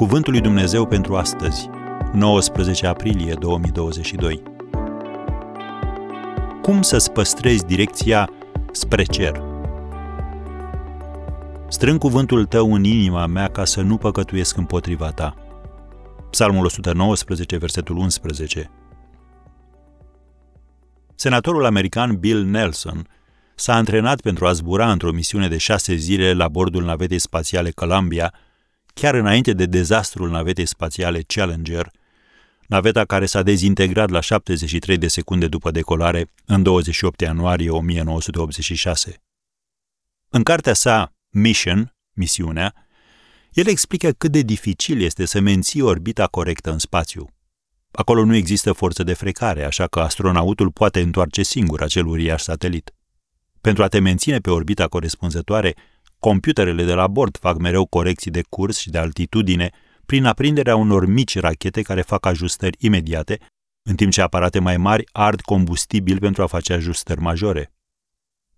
Cuvântul lui Dumnezeu pentru astăzi, 19 aprilie 2022. Cum să-ți păstrezi direcția spre cer? Strâng cuvântul tău în inima mea ca să nu păcătuiesc împotriva ta. Psalmul 119, versetul 11. Senatorul american Bill Nelson s-a antrenat pentru a zbura într-o misiune de șase zile la bordul navetei spațiale Columbia, chiar înainte de dezastrul navetei spațiale Challenger, naveta care s-a dezintegrat la 73 de secunde după decolare în 28 ianuarie 1986. În cartea sa Mission, misiunea, el explică cât de dificil este să menții orbita corectă în spațiu. Acolo nu există forță de frecare, așa că astronautul poate întoarce singur acel uriaș satelit. Pentru a te menține pe orbita corespunzătoare, computerele de la bord fac mereu corecții de curs și de altitudine prin aprinderea unor mici rachete care fac ajustări imediate, în timp ce aparate mai mari ard combustibil pentru a face ajustări majore.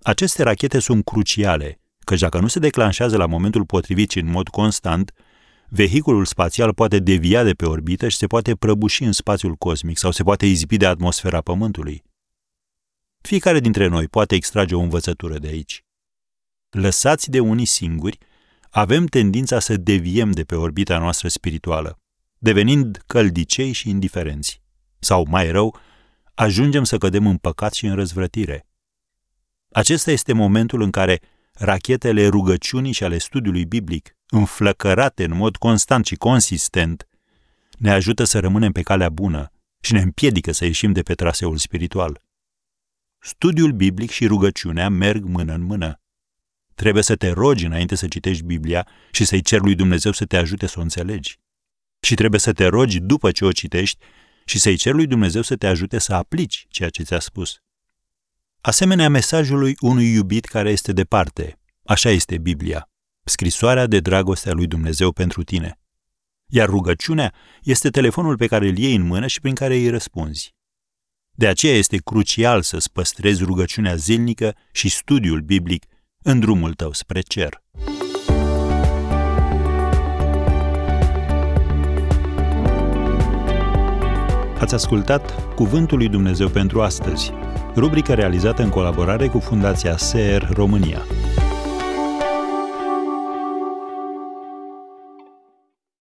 Aceste rachete sunt cruciale, căci dacă nu se declanșează la momentul potrivit și în mod constant, vehiculul spațial poate devia de pe orbită și se poate prăbuși în spațiul cosmic sau se poate izbi de atmosfera Pământului. Fiecare dintre noi poate extrage o învățătură de aici. Lăsați de unii singuri, avem tendința să deviem de pe orbita noastră spirituală, devenind căldicei și indiferenți. Sau, mai rău, ajungem să cădem în păcat și în răzvrătire. Acesta este momentul în care rachetele rugăciunii și ale studiului biblic, înflăcărate în mod constant și consistent, ne ajută să rămânem pe calea bună și ne împiedică să ieșim de pe traseul spiritual. Studiul biblic și rugăciunea merg mână în mână. Trebuie să te rogi înainte să citești Biblia și să-i cer lui Dumnezeu să te ajute să o înțelegi. Și trebuie să te rogi după ce o citești și să-i cer lui Dumnezeu să te ajute să aplici ceea ce ți-a spus. Asemenea mesajului unui iubit care este departe, așa este Biblia, scrisoarea de dragoste a lui Dumnezeu pentru tine. Iar rugăciunea este telefonul pe care îl iei în mână și prin care îi răspunzi. De aceea este crucial să-ți păstrezi rugăciunea zilnică și studiul biblic în drumul tău spre cer. Ați ascultat Cuvântul lui Dumnezeu pentru astăzi, rubrica realizată în colaborare cu Fundația SER România.